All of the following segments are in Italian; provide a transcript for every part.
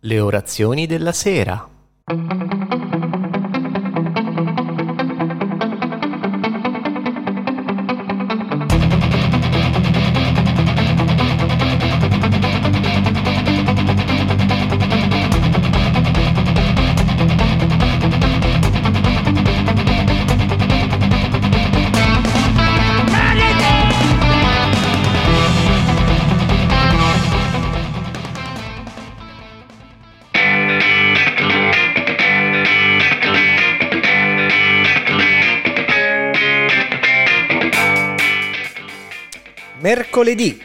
Le orazioni della sera. Mercoledì.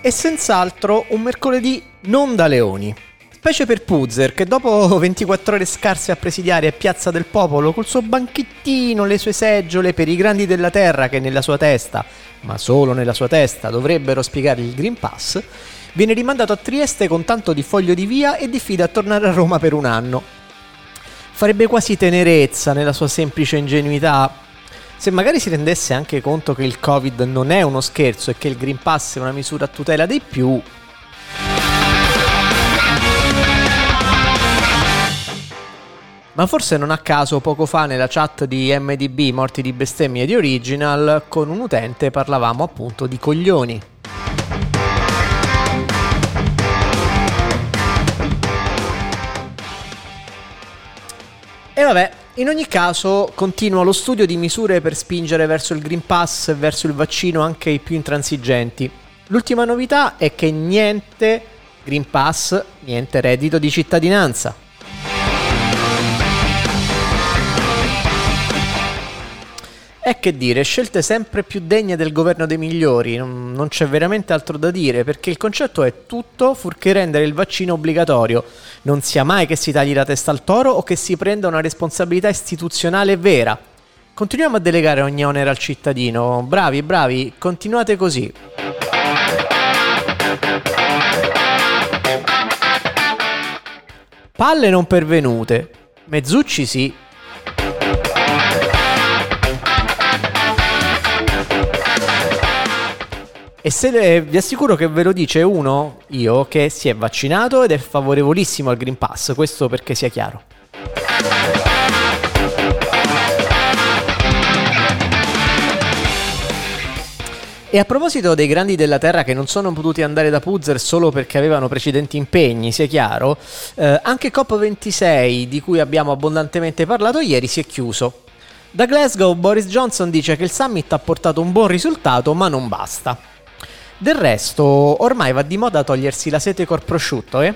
E senz'altro un mercoledì non da leoni. Specie per Puzzer, che dopo 24 ore scarse a presidiare a Piazza del Popolo, col suo banchettino, le sue seggiole per i grandi della terra che nella sua testa, ma solo nella sua testa, dovrebbero spiegare il Green Pass, viene rimandato a Trieste con tanto di foglio di via e diffida a tornare a Roma per un anno. Farebbe quasi tenerezza nella sua semplice ingenuità se magari si rendesse anche conto che il Covid non è uno scherzo e che il Green Pass è una misura a tutela dei più. Ma forse non a caso poco fa nella chat di MDB Morti di bestemmie di Original con un utente parlavamo appunto di coglioni. Vabbè, in ogni caso continua lo studio di misure per spingere verso il Green Pass e verso il vaccino anche i più intransigenti. L'ultima novità è che niente Green Pass, niente reddito di cittadinanza. E che dire, scelte sempre più degne del governo dei migliori, non, non c'è veramente altro da dire, perché il concetto è tutto fuorché rendere il vaccino obbligatorio. Non sia mai che si tagli la testa al toro o che si prenda una responsabilità istituzionale vera. Continuiamo a delegare ogni onere al cittadino. Bravi, bravi, continuate così. Palle non pervenute. Mezzucci sì. E se le- vi assicuro che ve lo dice uno, io, che si è vaccinato ed è favorevolissimo al Green Pass, questo perché sia chiaro. E a proposito dei grandi della Terra che non sono potuti andare da Puzzer solo perché avevano precedenti impegni, sia chiaro, eh, anche COP26, di cui abbiamo abbondantemente parlato ieri, si è chiuso. Da Glasgow Boris Johnson dice che il summit ha portato un buon risultato, ma non basta. Del resto, ormai va di moda togliersi la sete col prosciutto, eh?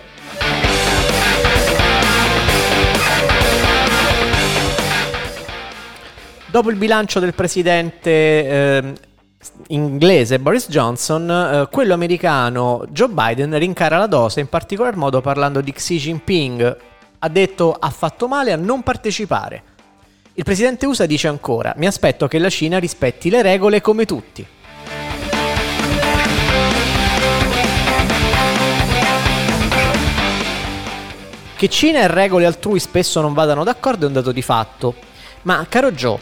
Dopo il bilancio del presidente eh, inglese Boris Johnson, eh, quello americano Joe Biden rincara la dose, in particolar modo parlando di Xi Jinping. Ha detto ha fatto male a non partecipare. Il presidente USA dice ancora: Mi aspetto che la Cina rispetti le regole come tutti. Che Cina e regole altrui spesso non vadano d'accordo è un dato di fatto, ma caro Joe,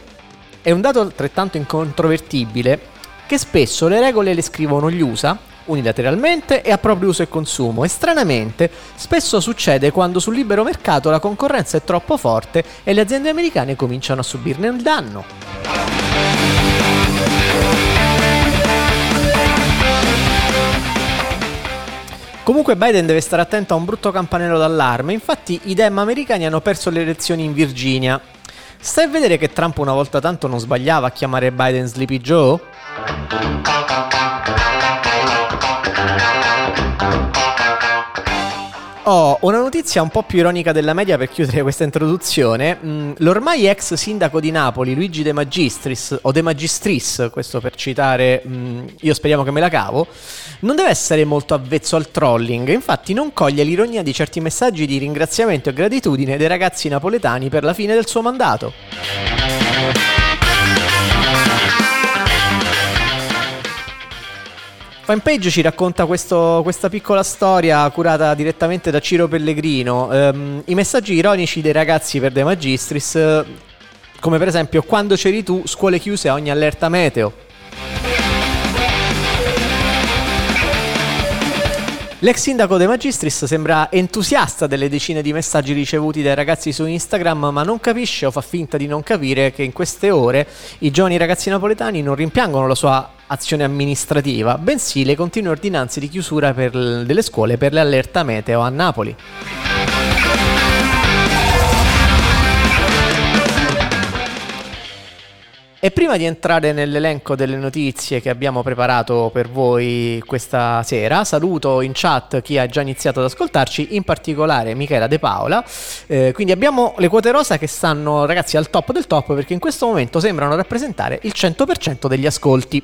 è un dato altrettanto incontrovertibile che spesso le regole le scrivono gli USA unilateralmente e a proprio uso e consumo e stranamente spesso succede quando sul libero mercato la concorrenza è troppo forte e le aziende americane cominciano a subirne il danno. Comunque Biden deve stare attento a un brutto campanello d'allarme, infatti i Dem americani hanno perso le elezioni in Virginia. Stai a vedere che Trump una volta tanto non sbagliava a chiamare Biden Sleepy Joe? Ho una notizia un po' più ironica della media per chiudere questa introduzione. Mm, l'ormai ex sindaco di Napoli, Luigi De Magistris, o De Magistris, questo per citare, mm, io speriamo che me la cavo, non deve essere molto avvezzo al trolling, infatti non coglie l'ironia di certi messaggi di ringraziamento e gratitudine dei ragazzi napoletani per la fine del suo mandato. Fanpage ci racconta questo, questa piccola storia curata direttamente da Ciro Pellegrino. Um, I messaggi ironici dei ragazzi per De Magistris, uh, come per esempio quando c'eri tu, scuole chiuse a ogni allerta meteo. L'ex sindaco De Magistris sembra entusiasta delle decine di messaggi ricevuti dai ragazzi su Instagram, ma non capisce o fa finta di non capire che in queste ore i giovani ragazzi napoletani non rimpiangono la sua azione amministrativa, bensì le continue ordinanze di chiusura per, delle scuole per le allerta meteo a Napoli. E prima di entrare nell'elenco delle notizie che abbiamo preparato per voi questa sera, saluto in chat chi ha già iniziato ad ascoltarci, in particolare Michela De Paola. Eh, quindi abbiamo le quote rosa che stanno ragazzi al top del top perché in questo momento sembrano rappresentare il 100% degli ascolti.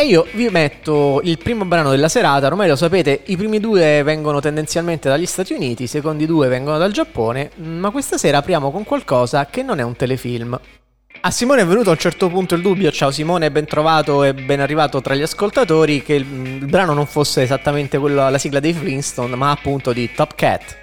E io vi metto il primo brano della serata, ormai lo sapete, i primi due vengono tendenzialmente dagli Stati Uniti, i secondi due vengono dal Giappone, ma questa sera apriamo con qualcosa che non è un telefilm. A Simone è venuto a un certo punto il dubbio, ciao Simone, ben trovato e ben arrivato tra gli ascoltatori, che il, brano non fosse esattamente quello, la sigla dei Flintstone, ma appunto di Top Cat.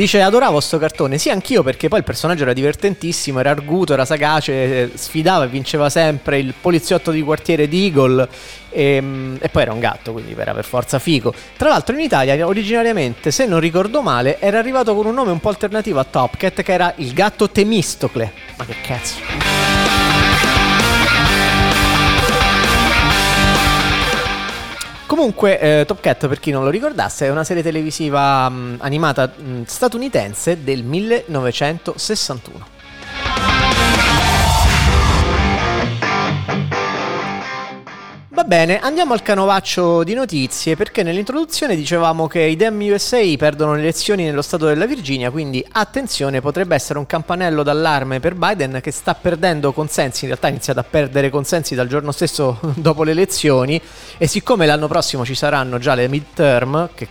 Dice adoravo sto cartone, sì anch'io perché poi il personaggio era divertentissimo, era arguto, era sagace, sfidava e vinceva sempre il poliziotto di quartiere di Eagle e, ehm, e, poi era un gatto, quindi era per forza figo. Tra l'altro in Italia originariamente, se non ricordo male, era arrivato con un nome un po' alternativo a Top Cat che era il gatto Temistocle. Ma che cazzo? Comunque, eh, Top Cat, per chi non lo ricordasse, è una serie televisiva mh, animata mh, statunitense del 1961. Va bene, andiamo al canovaccio di notizie perché nell'introduzione dicevamo che i Dem USA perdono le elezioni nello stato della Virginia, quindi attenzione, potrebbe essere un campanello d'allarme per Biden che sta perdendo consensi, in realtà ha iniziato a perdere consensi dal giorno stesso dopo le elezioni e siccome l'anno prossimo ci saranno già le midterm, che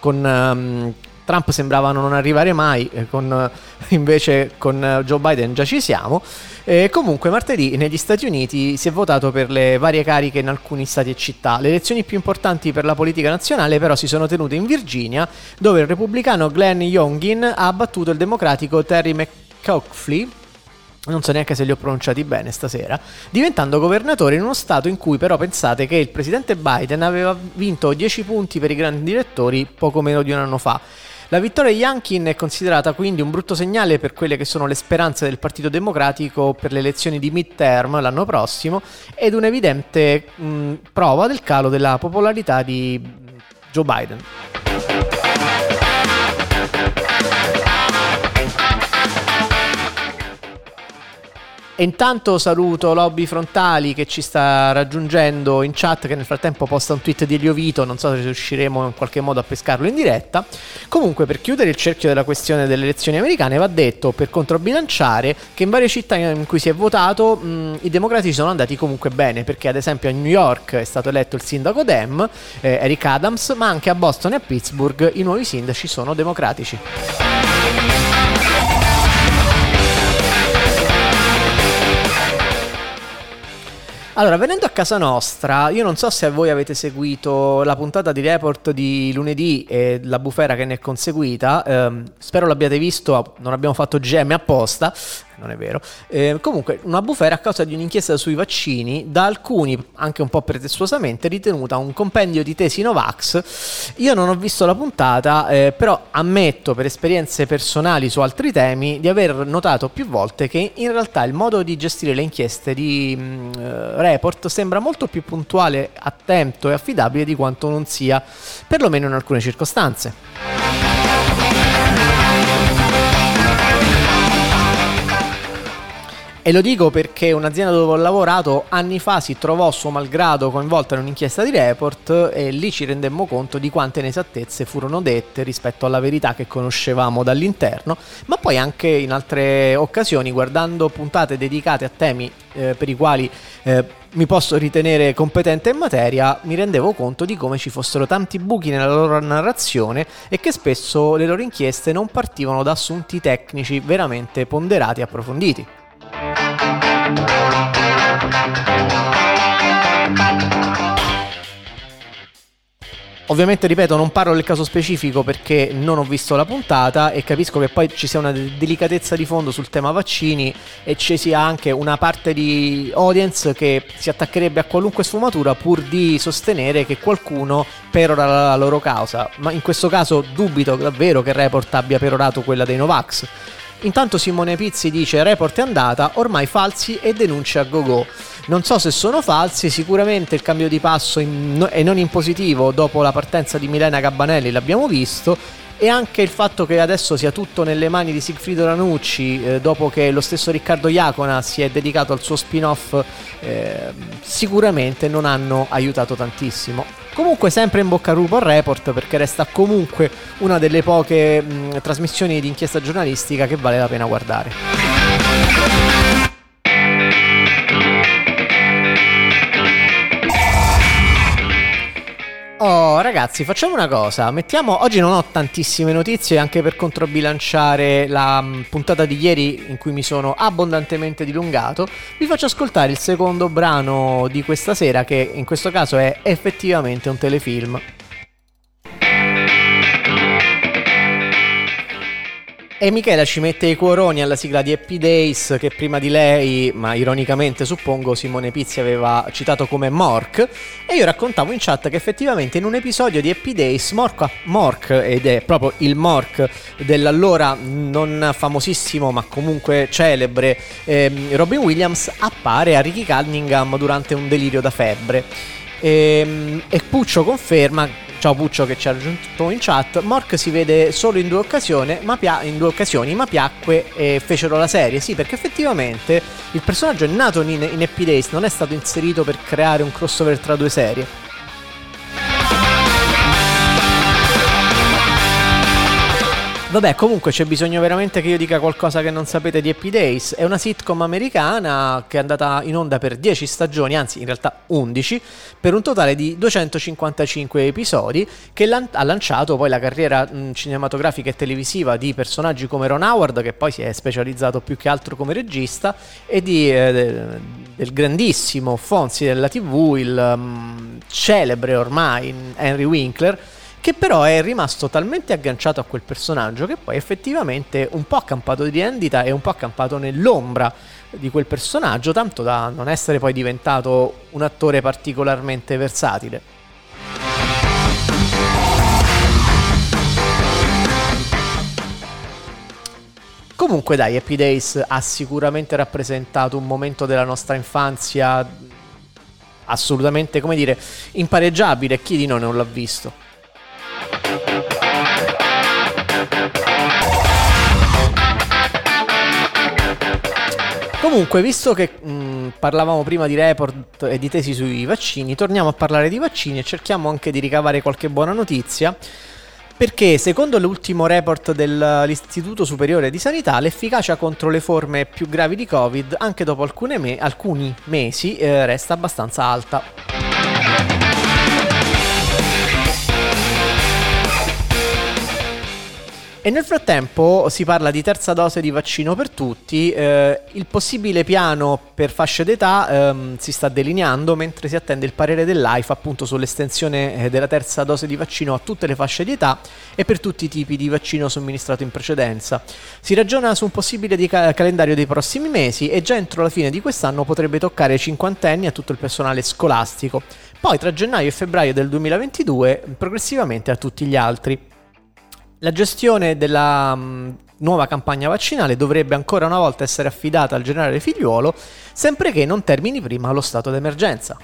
con um, Trump sembravano non arrivare mai, con, invece con eh, Joe Biden già ci siamo. E comunque martedì negli Stati Uniti si è votato per le varie cariche in alcuni stati e città. Le elezioni più importanti per la politica nazionale però si sono tenute in Virginia, dove il repubblicano Glenn Youngin ha battuto il democratico Terry McAuliffe non so neanche se li ho pronunciati bene stasera, diventando governatore in uno stato in cui però pensate che il presidente Biden aveva vinto 10 punti per i grandi direttori poco meno di un anno fa. La vittoria di Yankin è considerata quindi un brutto segnale per quelle che sono le speranze del Partito Democratico per le elezioni di midterm l'anno prossimo ed un'evidente mh, prova del calo della popolarità di Joe Biden. E intanto saluto Lobby Frontali che ci sta raggiungendo in chat, che nel frattempo posta un tweet di Elio Vito, non so se riusciremo in qualche modo a pescarlo in diretta. Comunque, per chiudere il cerchio della questione delle elezioni americane, va detto per controbilanciare che in varie città in cui si è votato mh, i democratici sono andati comunque bene, perché ad esempio a New York è stato eletto il sindaco Dem, eh, Eric Adams, ma anche a Boston e a Pittsburgh i nuovi sindaci sono democratici. Allora, venendo a casa nostra, io non so se voi avete seguito la puntata di report di lunedì e la bufera che ne è conseguita, ehm, spero l'abbiate visto, non abbiamo fatto GM apposta, non è vero. Eh, comunque, una bufera a causa di un'inchiesta sui vaccini, da alcuni, anche un po' pretestuosamente, ritenuta un compendio di tesi Novax. Io non ho visto la puntata, eh, però ammetto per esperienze personali su altri temi di aver notato più volte che in realtà il modo di gestire le inchieste di mh, mm, eh, Report sembra molto più puntuale, attento e affidabile di quanto non sia, perlomeno in alcune circostanze. E lo dico perché un'azienda dove ho lavorato anni fa si trovò suo malgrado coinvolta in un'inchiesta di report e lì ci rendemmo conto di quante inesattezze furono dette rispetto alla verità che conoscevamo dall'interno, ma poi anche in altre occasioni guardando puntate dedicate a temi eh, per i quali eh, mi posso ritenere competente in materia, mi rendevo conto di come ci fossero tanti buchi nella loro narrazione e che spesso le loro inchieste non partivano da assunti tecnici veramente ponderati e approfonditi. Ovviamente, ripeto, non parlo del caso specifico perché non ho visto la puntata e capisco che poi ci sia una delicatezza di fondo sul tema vaccini e ci sia anche una parte di audience che si attaccherebbe a qualunque sfumatura pur di sostenere che qualcuno perora la loro causa. Ma in questo caso dubito davvero che Report abbia perorato quella dei Novax. Intanto Simone Pizzi dice report è andata, ormai falsi e denuncia a GoGo. Non so se sono falsi, sicuramente il cambio di passo in, è non in positivo dopo la partenza di Milena Gabbanelli, l'abbiamo visto, e anche il fatto che adesso sia tutto nelle mani di Sigfrido Ranucci, eh, dopo che lo stesso Riccardo Iacona si è dedicato al suo spin-off, eh, sicuramente non hanno aiutato tantissimo. Comunque sempre in bocca al lupo al report perché resta comunque una delle poche mh, trasmissioni di inchiesta giornalistica che vale la pena guardare. Oh, ragazzi, facciamo una cosa. Mettiamo. Oggi non ho tantissime notizie, anche per controbilanciare la mm, puntata di ieri in cui mi sono abbondantemente dilungato. Vi faccio ascoltare il secondo brano di questa sera, che in questo caso è effettivamente un telefilm. E Michela ci mette i cuoroni alla sigla di Happy Days che prima di lei, ma ironicamente suppongo, Simone Pizzi aveva citato come Mork. E io raccontavo in chat che effettivamente in un episodio di Happy Days Mork, Mork ed è proprio il Mork dell'allora non famosissimo ma comunque celebre eh, Robin Williams appare a Ricky Cunningham durante un delirio da febbre. E, ehm, e Puccio conferma Ciao Puccio che ci ha raggiunto in chat. Mork si vede solo in due ma, pia- in due occasioni, ma piacque e fecero la serie. Sì, perché effettivamente il personaggio è nato in, in Happy Days, non è stato inserito per creare un crossover tra due serie. Vabbè, comunque c'è bisogno veramente che io dica qualcosa che non sapete di Happy Days. È una sitcom americana che è andata in onda per 10 stagioni, anzi in realtà 11, per un totale di 255 episodi, che lan- ha lanciato poi la carriera mh, cinematografica e televisiva di personaggi come Ron Howard, che poi si è specializzato più che altro come regista, e di, eh, del, del grandissimo Fonzi della TV, il um, celebre ormai Henry Winkler che però è rimasto talmente agganciato a quel personaggio che poi effettivamente un po' ha campato di rendita e un po' ha campato nell'ombra di quel personaggio, tanto da non essere poi diventato un attore particolarmente versatile. Comunque dai, Happy Days ha sicuramente rappresentato un momento della nostra infanzia assolutamente, come dire, impareggiabile, chi di noi non l'ha visto. Comunque, visto che mh, parlavamo prima di report e di tesi sui vaccini, torniamo a parlare di vaccini e cerchiamo anche di ricavare qualche buona notizia. Perché secondo l'ultimo report dell'Istituto Superiore di Sanità l'efficacia contro le forme più gravi di Covid anche dopo me- alcuni mesi eh, resta abbastanza alta. E nel frattempo si parla di terza dose di vaccino per tutti, eh, il possibile piano per fasce d'età ehm, si sta delineando mentre si attende il parere dell'AIFA appunto sull'estensione eh, della terza dose di vaccino a tutte le fasce di età e per tutti i tipi di vaccino somministrato in precedenza. Si ragiona su un possibile ca- calendario dei prossimi mesi e già entro la fine di quest'anno potrebbe toccare ai cinquantenni a tutto il personale scolastico, poi tra gennaio e febbraio del 2022 progressivamente a tutti gli altri. La gestione della mh, nuova campagna vaccinale dovrebbe ancora una volta essere affidata al generale Figliuolo, sempre che non termini prima lo stato d'emergenza.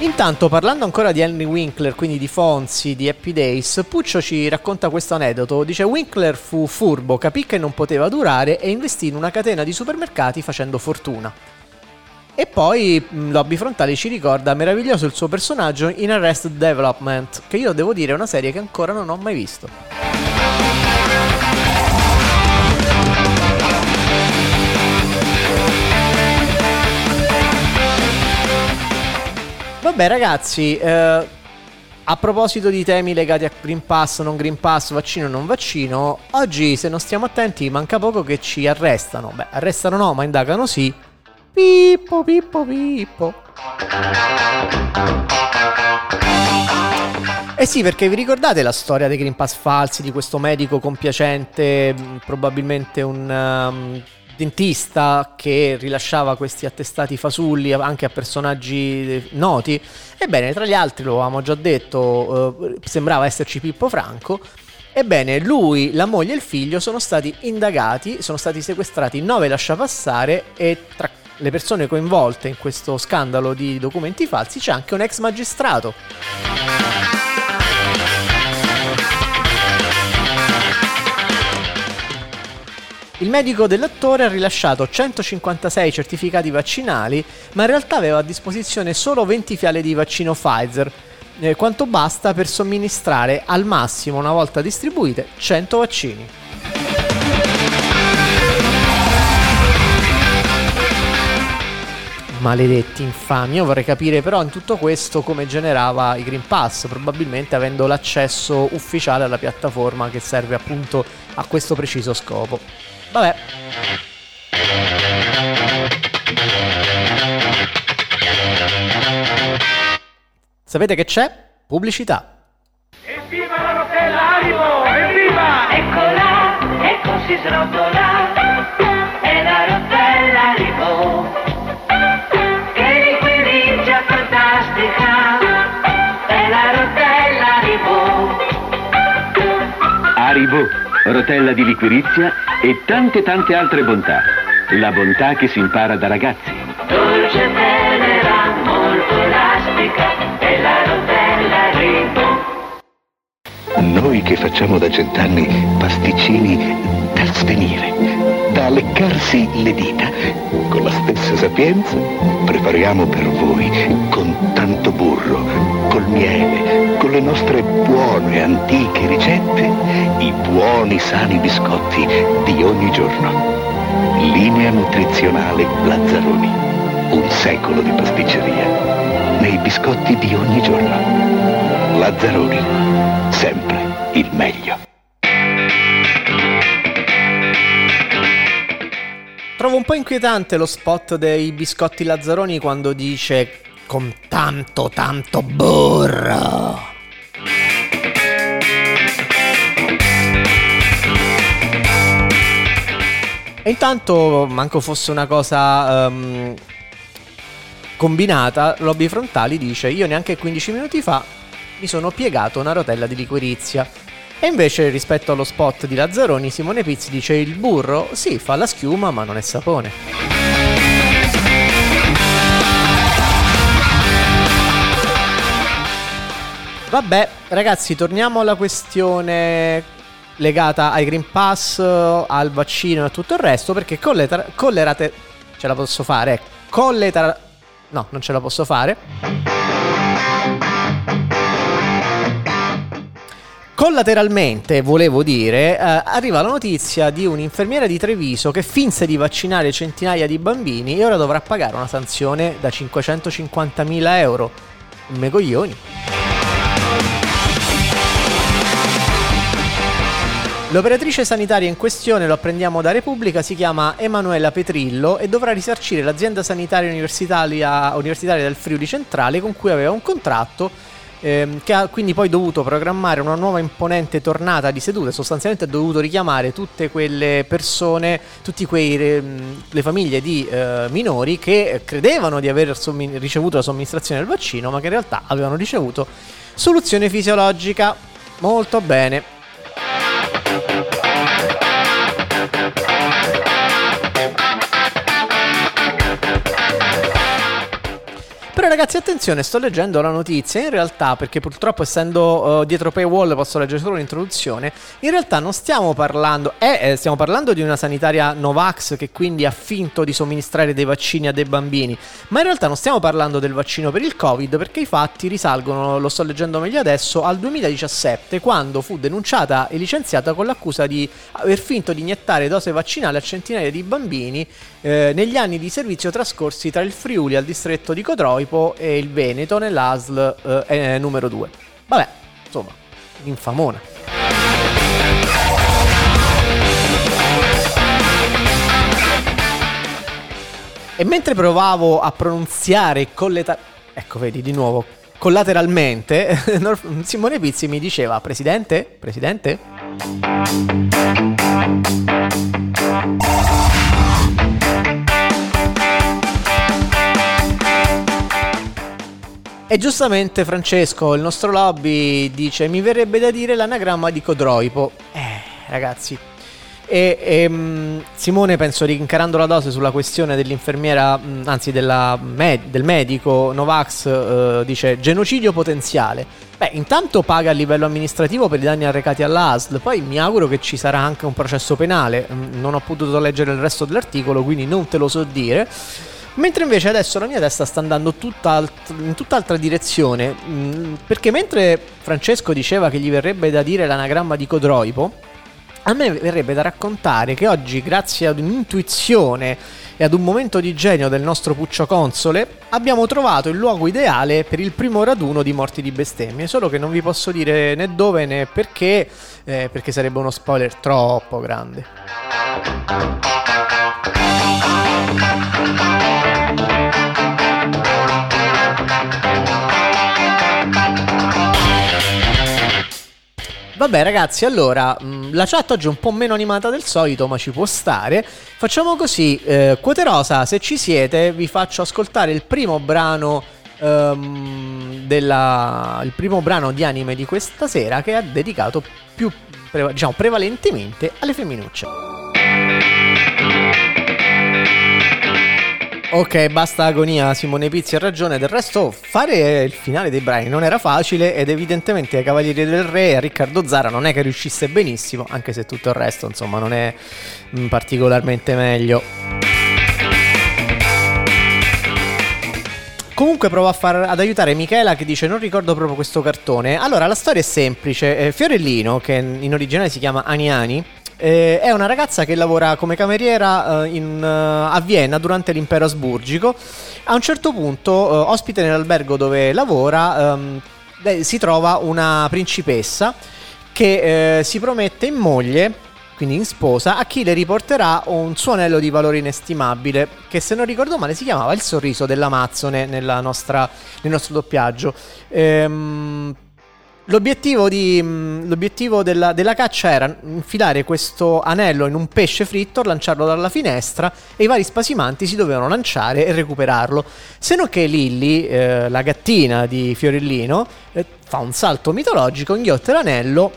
Intanto, parlando ancora di Henry Winkler, quindi di Fonzi, di Happy Days, Puccio ci racconta questo aneddoto. Dice: Winkler fu furbo, capì che non poteva durare e investì in una catena di supermercati facendo fortuna. E poi mh, Lobby Frontali ci ricorda meraviglioso il suo personaggio in Arrested Development, che io devo dire è una serie che ancora non ho mai visto. Vabbè ragazzi, eh, a proposito di temi legati a Green Pass, non Green Pass, vaccino, non vaccino, oggi se non stiamo attenti manca poco che ci arrestano. Beh, arrestano no, ma indagano sì. Pippo, pippo, pippo. Eh sì, perché vi ricordate la storia dei Green Pass falsi, di questo medico compiacente, probabilmente un um, dentista che rilasciava questi attestati fasulli anche a personaggi eh, noti? Ebbene, tra gli altri, lo avevamo già detto, eh, sembrava esserci Pippo Franco. Ebbene, lui, la moglie e il figlio sono stati indagati, sono stati sequestrati nove lasciapassare e tra le persone coinvolte in questo scandalo di documenti falsi c'è anche un ex magistrato. Il medico dell'attore ha rilasciato 156 certificati vaccinali, ma in realtà aveva a disposizione solo 20 fiale di vaccino Pfizer, eh, quanto basta per somministrare al massimo, una volta distribuite, 100 vaccini. Maledetti infami, io vorrei capire però in tutto questo come generava i Green Pass, probabilmente avendo l'accesso ufficiale alla piattaforma che serve appunto a questo preciso scopo. Vabbè. Sapete che c'è? Pubblicità. Evviva la rotella Haribo! Evviva! Eccola, ecco si srotola, è la rotella Haribo, rotella di liquirizia e tante tante altre bontà. La bontà che si impara da ragazzi. Dolce tenera, molto elastica, è la rotella Haribo. Noi che facciamo da cent'anni pasticcini da svenire, da leccarsi le dita, con la stessa sapienza prepariamo per voi con tanto burro, col miele, con le nostre buone antiche ricette, i buoni sani biscotti di ogni giorno. Linea nutrizionale Lazzaroni. Un secolo di pasticceria. Nei biscotti di ogni giorno. Lazzaroni. Sempre il meglio. Trovo un po' inquietante lo spot dei biscotti Lazzaroni quando dice con tanto tanto burro. E intanto, manco fosse una cosa ehm, combinata, Lobby Frontali dice io neanche 15 minuti fa mi sono piegato una rotella di liquirizia. E invece rispetto allo spot di Lazzaroni, Simone Pizzi dice il burro sì fa la schiuma ma non è sapone. Vabbè, ragazzi, torniamo alla questione legata ai Green Pass, al vaccino e a tutto il resto, perché colleta- collerate... Ce la posso fare, eh. Colleta... No, non ce la posso fare. Collateralmente, volevo dire, eh, arriva la notizia di un'infermiera di Treviso che finse di vaccinare centinaia di bambini e ora dovrà pagare una sanzione da 550.000 euro. me coglioni. L'operatrice sanitaria in questione, lo apprendiamo da Repubblica, si chiama Emanuela Petrillo e dovrà risarcire l'azienda sanitaria universitaria, universitaria del Friuli Centrale con cui aveva un contratto ehm, che ha quindi poi dovuto programmare una nuova imponente tornata di sedute, sostanzialmente ha dovuto richiamare tutte quelle persone, tutte le famiglie di eh, minori che credevano di aver sommi- ricevuto la somministrazione del vaccino, ma che in realtà avevano ricevuto soluzione fisiologica. Molto bene. Ragazzi attenzione, sto leggendo la notizia, in realtà perché purtroppo essendo uh, dietro paywall posso leggere solo l'introduzione, in realtà non stiamo parlando, eh, eh, stiamo parlando di una sanitaria Novax che quindi ha finto di somministrare dei vaccini a dei bambini, ma in realtà non stiamo parlando del vaccino per il Covid perché i fatti risalgono, lo sto leggendo meglio adesso, al 2017 quando fu denunciata e licenziata con l'accusa di aver finto di iniettare dose vaccinali a centinaia di bambini eh, negli anni di servizio trascorsi tra il Friuli al distretto di E il Veneto nell'ASL eh, eh, numero 2. Vabbè, insomma, infamona. E mentre provavo a pronunziare colleta... Ecco, vedi, di nuovo, collateralmente, Simone Pizzi mi diceva, Presidente? Presidente? E giustamente Francesco, il nostro lobby, dice mi verrebbe da dire l'anagramma di Codroipo. Eh, ragazzi. E, e um, Simone, penso rincarando la dose sulla questione dell'infermiera, anzi med- del medico Novax, uh, dice genocidio potenziale. Beh, intanto paga a livello amministrativo per i danni arrecati all'ASL, poi mi auguro che ci sarà anche un processo penale. Non ho potuto leggere il resto dell'articolo, quindi non te lo so dire. Mentre invece adesso la mia testa sta andando tutt'alt- in tutt'altra direzione. Mm, perché mentre Francesco diceva che gli verrebbe da dire l'anagramma di Codroipo, a me verrebbe da raccontare che oggi, grazie ad un'intuizione e ad un momento di genio del nostro Puccio Console, abbiamo trovato il luogo ideale per il primo raduno di morti di bestemmie. Solo che non vi posso dire né dove né perché, eh, perché sarebbe uno spoiler troppo grande. Vabbè ragazzi, allora, mh, la chat oggi è un po' meno animata del solito, ma ci può stare. Facciamo così, eh, Quoterosa, se ci siete, vi faccio ascoltare il primo brano um, della, il primo brano di anime di questa sera che è dedicato più, diciamo, prevalentemente alle femminucce. Ok, basta agonia, Simone Pizzi ha ragione. Del resto, fare il finale dei brani non era facile ed evidentemente ai Cavalieri del Re e a Riccardo Zara non è che riuscisse benissimo, anche se tutto il resto, insomma, non è mm, particolarmente meglio. Comunque provo far, ad aiutare Michela che dice non ricordo proprio questo cartone. Allora, la storia è semplice. Eh, Fiorellino, che in originale si chiama Aniani, eh, è una ragazza che lavora come cameriera eh, in, uh, a Vienna durante l'impero asburgico. A un certo punto, uh, ospite nell'albergo dove lavora, um, si trova una principessa che eh, si promette in moglie, quindi in sposa, a chi le riporterà un suo anello di valore inestimabile, che se non ricordo male si chiamava Il sorriso dell'Amazzone nostra, nel nostro doppiaggio. Ehm, L'obiettivo, di, mm, l'obiettivo della, della, caccia era infilare questo anello in un pesce fritto, lanciarlo dalla finestra e i vari spasimanti si dovevano lanciare e recuperarlo. Se non che Lilly, eh, la gattina di Fiorellino, eh, fa un salto mitologico, inghiotte l'anello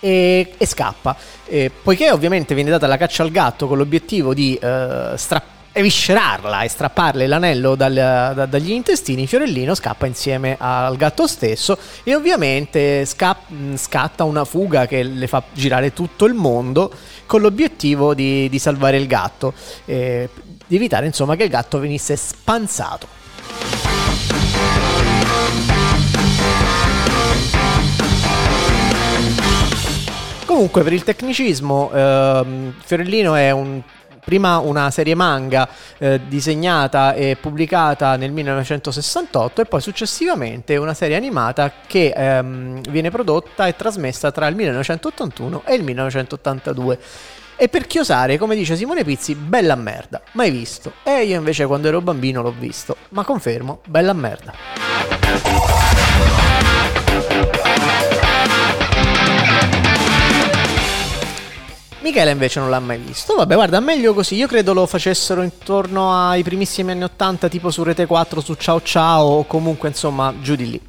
e, e scappa. E, poiché ovviamente viene data la caccia al gatto con l'obiettivo di eh, strappare eviscerarla e strapparle l'anello dal, da, dagli intestini, Fiorellino scappa insieme al gatto stesso e ovviamente sca- scatta una fuga che le fa girare tutto il mondo con l'obiettivo di, di salvare il gatto, eh, di evitare insomma che il gatto venisse spanzato. Comunque per il tecnicismo ehm, Fiorellino è un prima una serie manga eh, disegnata e pubblicata nel 1968 e poi successivamente una serie animata che ehm, viene prodotta e trasmessa tra il 1981 e il 1982. E per chiosare, come dice Simone Pizzi, bella merda, mai visto. E io invece quando ero bambino l'ho visto, ma confermo, bella merda. Michele invece non l'ha mai visto. Vabbè, guarda, meglio così. Io credo lo facessero intorno ai primissimi anni 80, tipo su Rete 4, su Ciao Ciao, o comunque insomma giù di lì.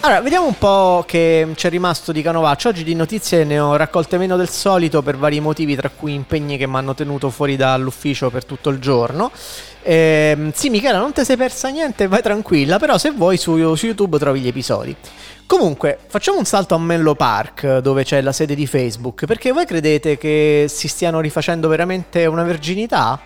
Allora, vediamo un po' che c'è rimasto di Canovaccio. Oggi di notizie ne ho raccolte meno del solito per vari motivi, tra cui impegni che mi hanno tenuto fuori dall'ufficio per tutto il giorno. Ehm, sì, Michela, non ti sei persa niente, vai tranquilla, però se vuoi su, su YouTube trovi gli episodi. Comunque, facciamo un salto a Menlo Park, dove c'è la sede di Facebook, perché voi credete che si stiano rifacendo veramente una verginità?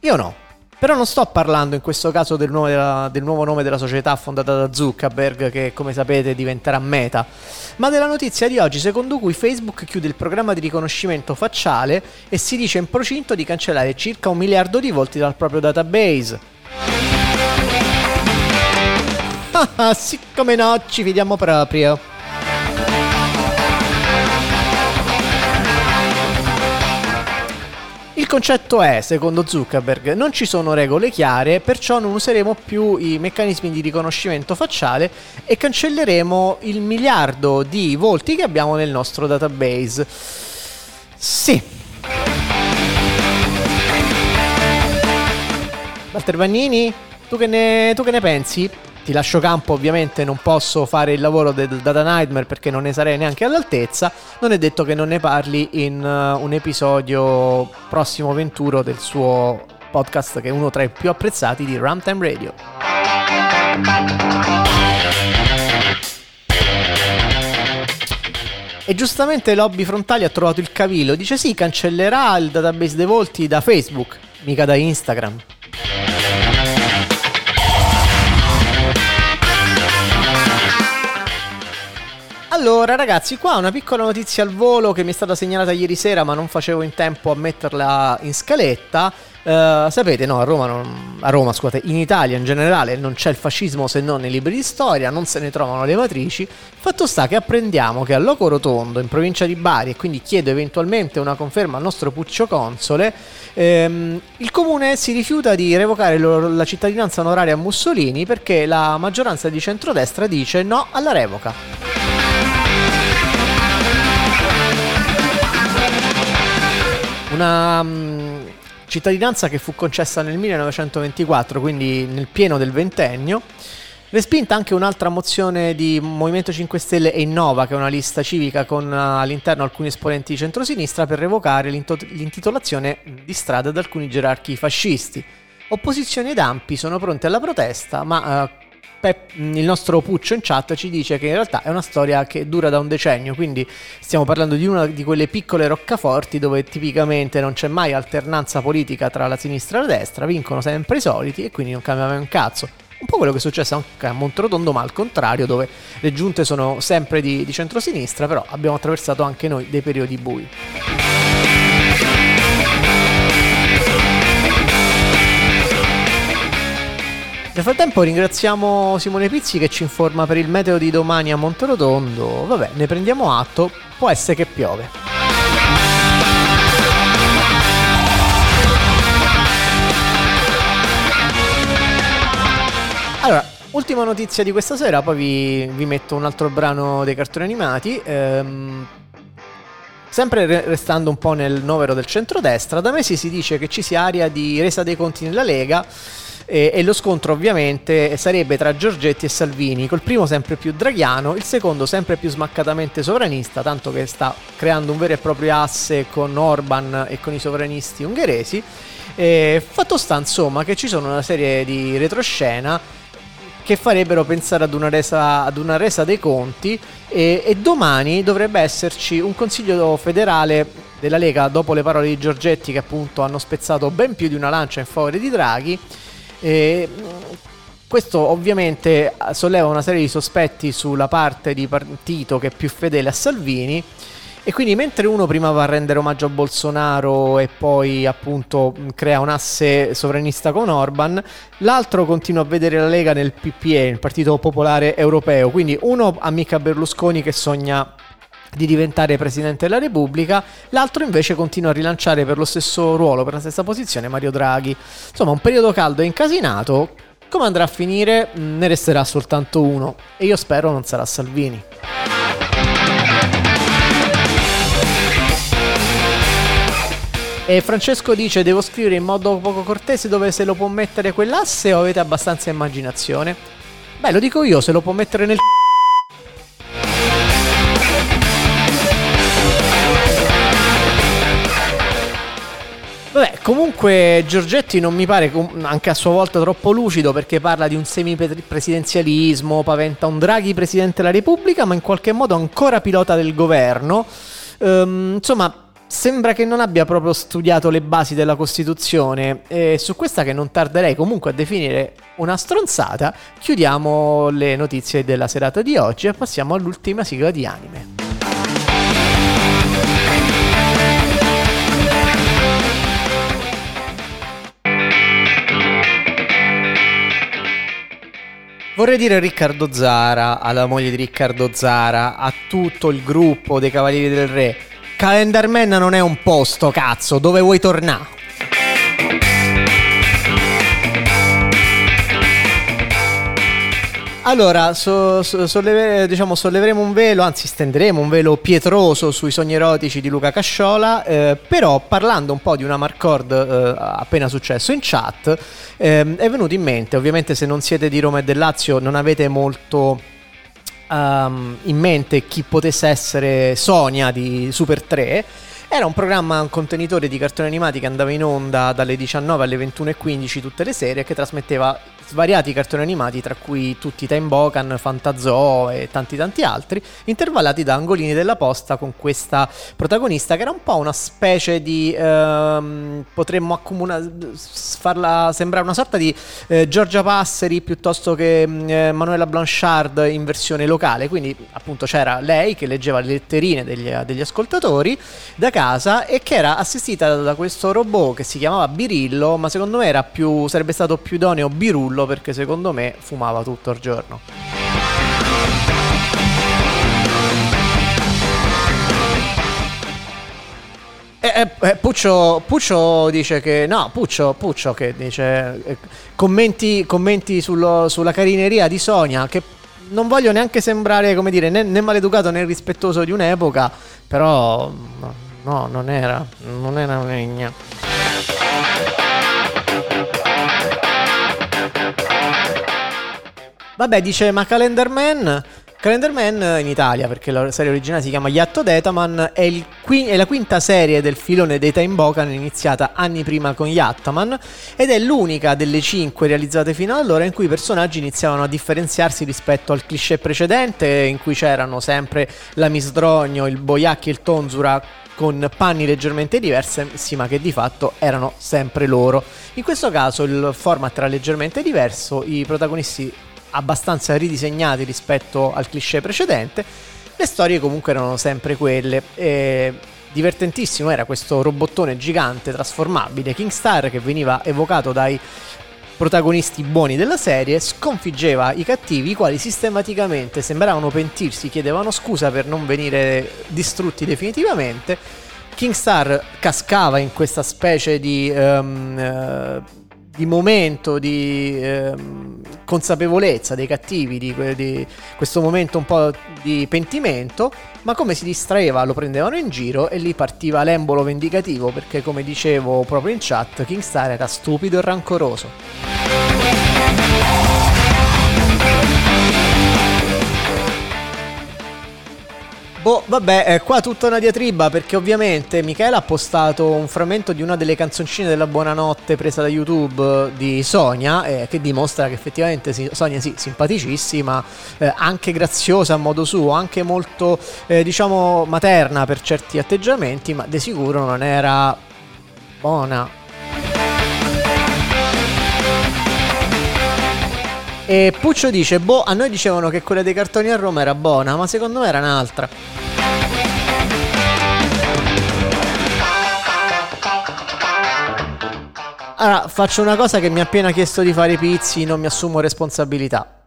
Io no. Però non sto parlando in questo caso del, nome della- del nuovo nome della società fondata da Zuckerberg, che come sapete diventerà Meta, ma della notizia di oggi secondo cui Facebook chiude il programma di riconoscimento facciale e si dice in procinto di cancellare circa un miliardo di volti dal proprio database. Ah, ah, siccome no, ci vediamo proprio. Il concetto è, secondo Zuckerberg, non ci sono regole chiare, perciò non useremo più i meccanismi di riconoscimento facciale e cancelleremo il miliardo di volti che abbiamo nel nostro database. Sì. Walter Vannini, tu che ne, tu che ne pensi? Ti lascio campo, ovviamente non posso fare il lavoro del Data Nightmare perché non ne sarei neanche all'altezza. Non è detto che non ne parli in uh, un episodio prossimo venturo del suo podcast che è uno tra i più apprezzati di Runtime Radio. E giustamente Lobby Frontali ha trovato il cavillo, dice sì, cancellerà il database dei volti da Facebook, mica da Instagram. Allora ragazzi, qua una piccola notizia al volo che mi è stata segnalata ieri sera ma non facevo in tempo a metterla in scaletta. Eh, sapete, no, a Roma, non- a Roma, scusate, in Italia in generale non c'è il fascismo se non nei libri di storia, non se ne trovano le matrici. Fatto sta che apprendiamo che a Loco Rotondo, in provincia di Bari, e quindi chiedo eventualmente una conferma al nostro Puccio Console, ehm, il comune si rifiuta di revocare lo- la cittadinanza onoraria a Mussolini perché la maggioranza di centrodestra dice no alla revoca. Una mm, cittadinanza che fu concessa nel 1924, quindi nel pieno del ventennio. Respinta anche un'altra mozione di Movimento 5 Stelle e Innova, che è una lista civica con eh, all'interno alcuni esponenti di centrosinistra per revocare l'intitolazione di strada ad alcuni gerarchi fascisti. Opposizioni ed ampi sono pronti alla protesta, ma eh, Pep- il nostro Puccio in chat ci dice che in realtà è una storia che dura da un decennio, quindi stiamo parlando di una di quelle piccole roccaforti dove tipicamente non c'è mai alternanza politica tra la sinistra e la destra, vincono sempre i soliti e quindi non cambia mai un cazzo. Un po' quello che è successo anche a Monterotondo, ma al contrario, dove le giunte sono sempre di, di centrosinistra, però abbiamo attraversato anche noi dei periodi bui. Nel frattempo ringraziamo Simone Pizzi che ci informa per il meteo di domani a Monterotondo. Vabbè, ne prendiamo atto, può essere che piove. Allora, ultima notizia di questa sera, poi vi, vi metto un altro brano dei cartoni animati. Ehm, Sempre re- restando un po' nel novero del centrodestra, da mesi si dice che ci sia aria di resa dei conti nella Lega e, e lo scontro ovviamente sarebbe tra Giorgetti e Salvini, col primo sempre più draghiano, il secondo sempre più smaccatamente sovranista, tanto che sta creando un vero e proprio asse con Orban e con i sovranisti ungheresi. E fatto sta insomma che ci sono una serie di retroscena che farebbero pensare ad una resa, ad una resa dei conti e, e domani dovrebbe esserci un consiglio federale della Lega dopo le parole di Giorgetti che appunto hanno spezzato ben più di una lancia in favore di Draghi. E, questo ovviamente solleva una serie di sospetti sulla parte di partito che è più fedele a Salvini E quindi mentre uno prima va a rendere omaggio a Bolsonaro e poi appunto crea un asse sovranista con Orban, l'altro continua a vedere la Lega nel PPE, il Partito Popolare Europeo. Quindi uno ammicca Berlusconi che sogna di diventare Presidente della Repubblica, l'altro invece continua a rilanciare per lo stesso ruolo, per la stessa posizione Mario Draghi. Insomma, un periodo caldo e incasinato. Come andrà a finire? Mm, Ne resterà soltanto uno e io spero non sarà Salvini. E Francesco dice: Devo scrivere in modo poco cortese dove se lo può mettere quell'asse o avete abbastanza immaginazione? Beh, lo dico io, se lo può mettere nel Vabbè, comunque Giorgetti non mi pare anche a sua volta troppo lucido perché parla di un semipresidenzialismo, paventa un Draghi presidente della Repubblica, ma in qualche modo ancora pilota del governo. Ehm, insomma, sembra che non abbia proprio studiato le basi della Costituzione e su questa che non tarderei comunque a definire una stronzata, chiudiamo le notizie della serata di oggi e passiamo all'ultima sigla di anime. Vorrei dire a Riccardo Zara, alla moglie di Riccardo Zara, a tutto il gruppo dei Cavalieri del Re. Calendar Man non è un posto, cazzo, dove vuoi tornare? Allora, so- so- solleve- diciamo, solleveremo un velo, anzi stenderemo un velo pietroso sui sogni erotici di Luca Casciola, eh, però parlando un po' di una Marcord eh, appena successo in chat, ehm, è venuto in mente, ovviamente se non siete di Roma e del Lazio non avete molto ehm, in mente chi potesse essere Sonia di Super 3. Era un programma, un contenitore di cartoni animati che andava in onda dalle 19 alle 21.15 tutte le sere e che trasmetteva svariati cartoni animati, tra cui tutti Time Bokan, Fantazoo e tanti tanti altri, intervallati da angolini della posta con questa protagonista che era un po' una specie di... ehm, potremmo accomunare, farla sembrare una sorta di eh, Giorgia Passeri piuttosto che mm, eh, Manuela Blanchard in versione locale, quindi appunto c'era lei che leggeva le letterine degli, degli ascoltatori da casa e che era assistita da questo robot che si chiamava Birillo, ma secondo me più, sarebbe stato più idoneo Birullo perché secondo me fumava tutto il giorno. Eh, eh, eh, Puccio, Puccio dice che no, Puccio, Puccio che dice eh, commenti, commenti sullo- sulla carineria di Sonia che non voglio neanche sembrare come dire né, né maleducato né rispettoso di un'epoca, però no, non era, non era una legna. Vabbè, dice ma Calendar Man. Calendar Man in Italia, perché la serie originale si chiama Yatto Detaman, è, qui- è la quinta serie del filone dei Time Bokan iniziata anni prima con Yattaman ed è l'unica delle cinque realizzate fino ad allora in cui i personaggi iniziavano a differenziarsi rispetto al cliché precedente in cui c'erano sempre la Misdrogno, il Boiacchi e il Tonzura con panni leggermente diversi, ma che di fatto erano sempre loro. In questo caso il format era leggermente diverso, i protagonisti abbastanza ridisegnati rispetto al cliché precedente, le storie comunque erano sempre quelle. E divertentissimo era questo robottone gigante trasformabile Kingstar che veniva evocato dai protagonisti buoni della serie, sconfiggeva i cattivi, i quali sistematicamente sembravano pentirsi, chiedevano scusa per non venire distrutti definitivamente. Kingstar cascava in questa specie di, ehm, eh, di momento di ehm, consapevolezza dei cattivi, di, di questo momento un po' di pentimento, ma come si distraeva lo prendevano in giro e lì partiva l'embolo vendicativo perché come dicevo proprio in chat Kingstar era stupido e rancoroso. Boh, vabbè, eh, qua tutta una diatriba perché ovviamente Michele ha postato un frammento di una delle canzoncine della buonanotte presa da YouTube eh, di Sonia, eh, che dimostra che effettivamente sì, Sonia sì, simpaticissima, eh, anche graziosa a modo suo, anche molto, eh, diciamo, materna per certi atteggiamenti, ma di sicuro non era buona. E Puccio dice: Boh, a noi dicevano che quella dei cartoni a Roma era buona, ma secondo me era un'altra. Allora, faccio una cosa che mi ha appena chiesto di fare i Pizzi, non mi assumo responsabilità.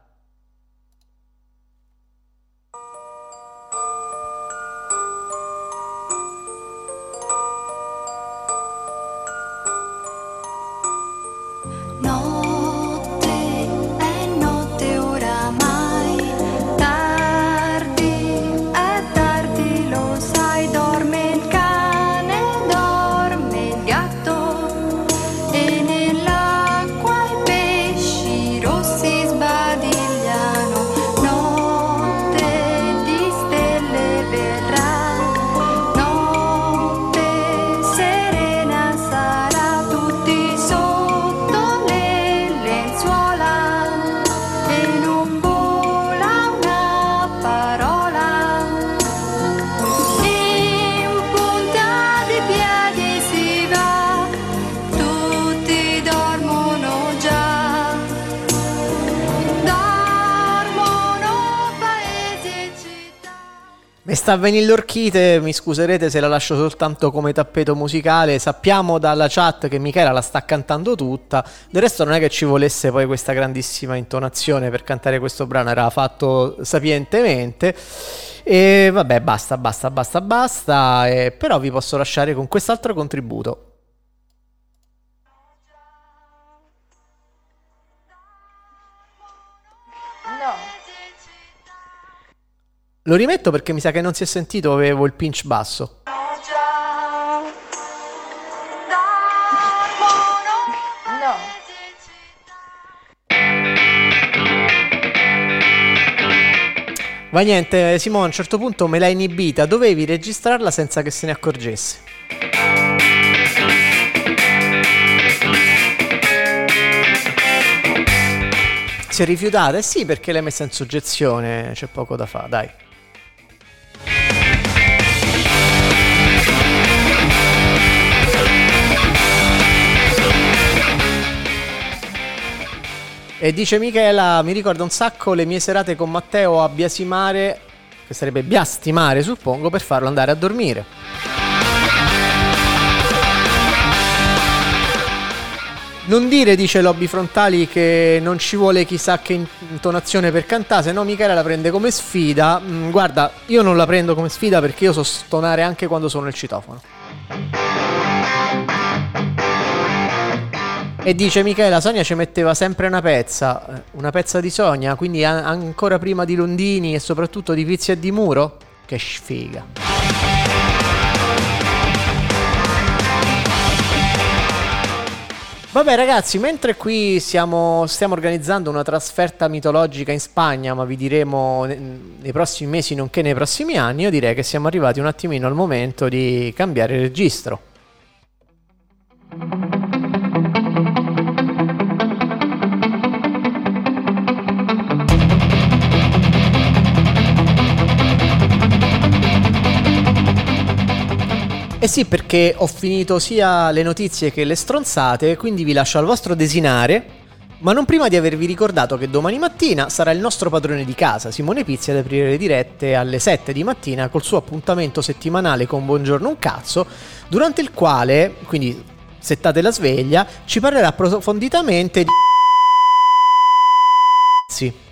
Sta venendo l'orchite, mi scuserete se la lascio soltanto come tappeto musicale. Sappiamo dalla chat che Michela la sta cantando tutta. Del resto non è che ci volesse poi questa grandissima intonazione per cantare questo brano, era fatto sapientemente. E vabbè, basta, basta, basta, basta. eh, però vi posso lasciare con quest'altro contributo. Lo rimetto perché mi sa che non si è sentito, avevo il pinch basso. Va niente, Simone, a un certo punto me l'hai inibita, dovevi registrarla senza che se ne accorgesse. Si è rifiutata? Eh sì, perché l'hai messa in soggezione, c'è poco da fare, dai. E dice Michela, mi ricorda un sacco le mie serate con Matteo a biasimare, che sarebbe biastimare suppongo, per farlo andare a dormire. Non dire, dice Lobby Frontali, che non ci vuole chissà che intonazione per cantare, se no Michela la prende come sfida. Mm, guarda, io non la prendo come sfida perché io so stonare anche quando sono il citofono. E dice Michela, Sonia ci metteva sempre una pezza, una pezza di Sonia, quindi a- ancora prima di Londini e soprattutto di Pizzi e di Muro? Che sfiga. Vabbè ragazzi, mentre qui siamo, stiamo organizzando una trasferta mitologica in Spagna, ma vi diremo ne- nei prossimi mesi nonché nei prossimi anni, io direi che siamo arrivati un attimino al momento di cambiare registro. Eh sì, perché ho finito sia le notizie che le stronzate, quindi vi lascio al vostro desinare. Ma non prima di avervi ricordato che domani mattina sarà il nostro padrone di casa, Simone Pizzi, ad aprire le dirette alle 7 di mattina col suo appuntamento settimanale con Buongiorno un cazzo, durante il quale, quindi settate la sveglia, ci parlerà approfonditamente di... Sì.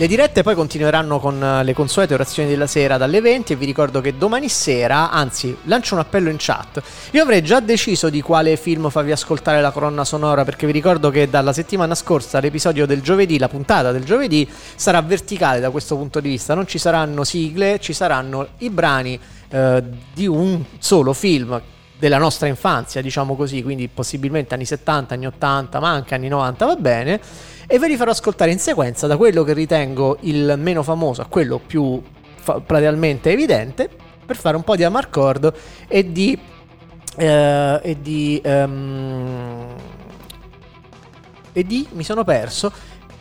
Le dirette poi continueranno con eh, le consuete orazioni della sera dalle 20 e vi ricordo che domani sera, anzi lancio un appello in chat, io avrei già deciso di quale film farvi ascoltare la colonna sonora perché vi ricordo che dalla settimana scorsa l'episodio del giovedì, la puntata del giovedì sarà verticale da questo punto di vista, non ci saranno sigle, ci saranno i brani eh, di un solo film della nostra infanzia, diciamo così, quindi possibilmente anni 70, anni 80, ma anche anni 90 va bene, e ve li farò ascoltare in sequenza da quello che ritengo il meno famoso a quello più fa- platealmente evidente, per fare un po' di amarcord e di... eh, e di... ehm, e di... mi sono perso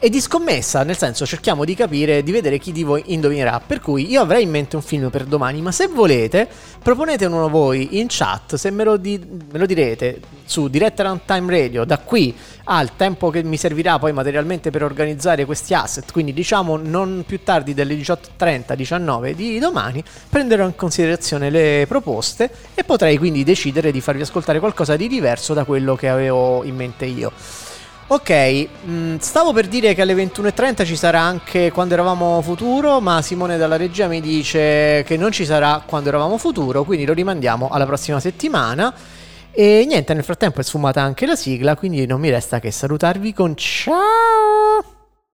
e di scommessa, nel senso cerchiamo di capire, di vedere chi di voi indovinerà. Per cui io avrei in mente un film per domani, ma se volete proponete uno voi in chat, se me lo, di- me lo direte su Diretta Runtime Radio, da qui al tempo che mi servirà poi materialmente per organizzare questi asset, quindi diciamo non più tardi delle 18.30, 19 di domani, prenderò in considerazione le proposte e potrei quindi decidere di farvi ascoltare qualcosa di diverso da quello che avevo in mente io. Ok, mh, stavo per dire che alle 21.30 ci sarà anche quando eravamo futuro, ma Simone dalla regia mi dice che non ci sarà quando eravamo futuro, quindi lo rimandiamo alla prossima settimana. E niente, nel frattempo è sfumata anche la sigla, quindi non mi resta che salutarvi con ciao!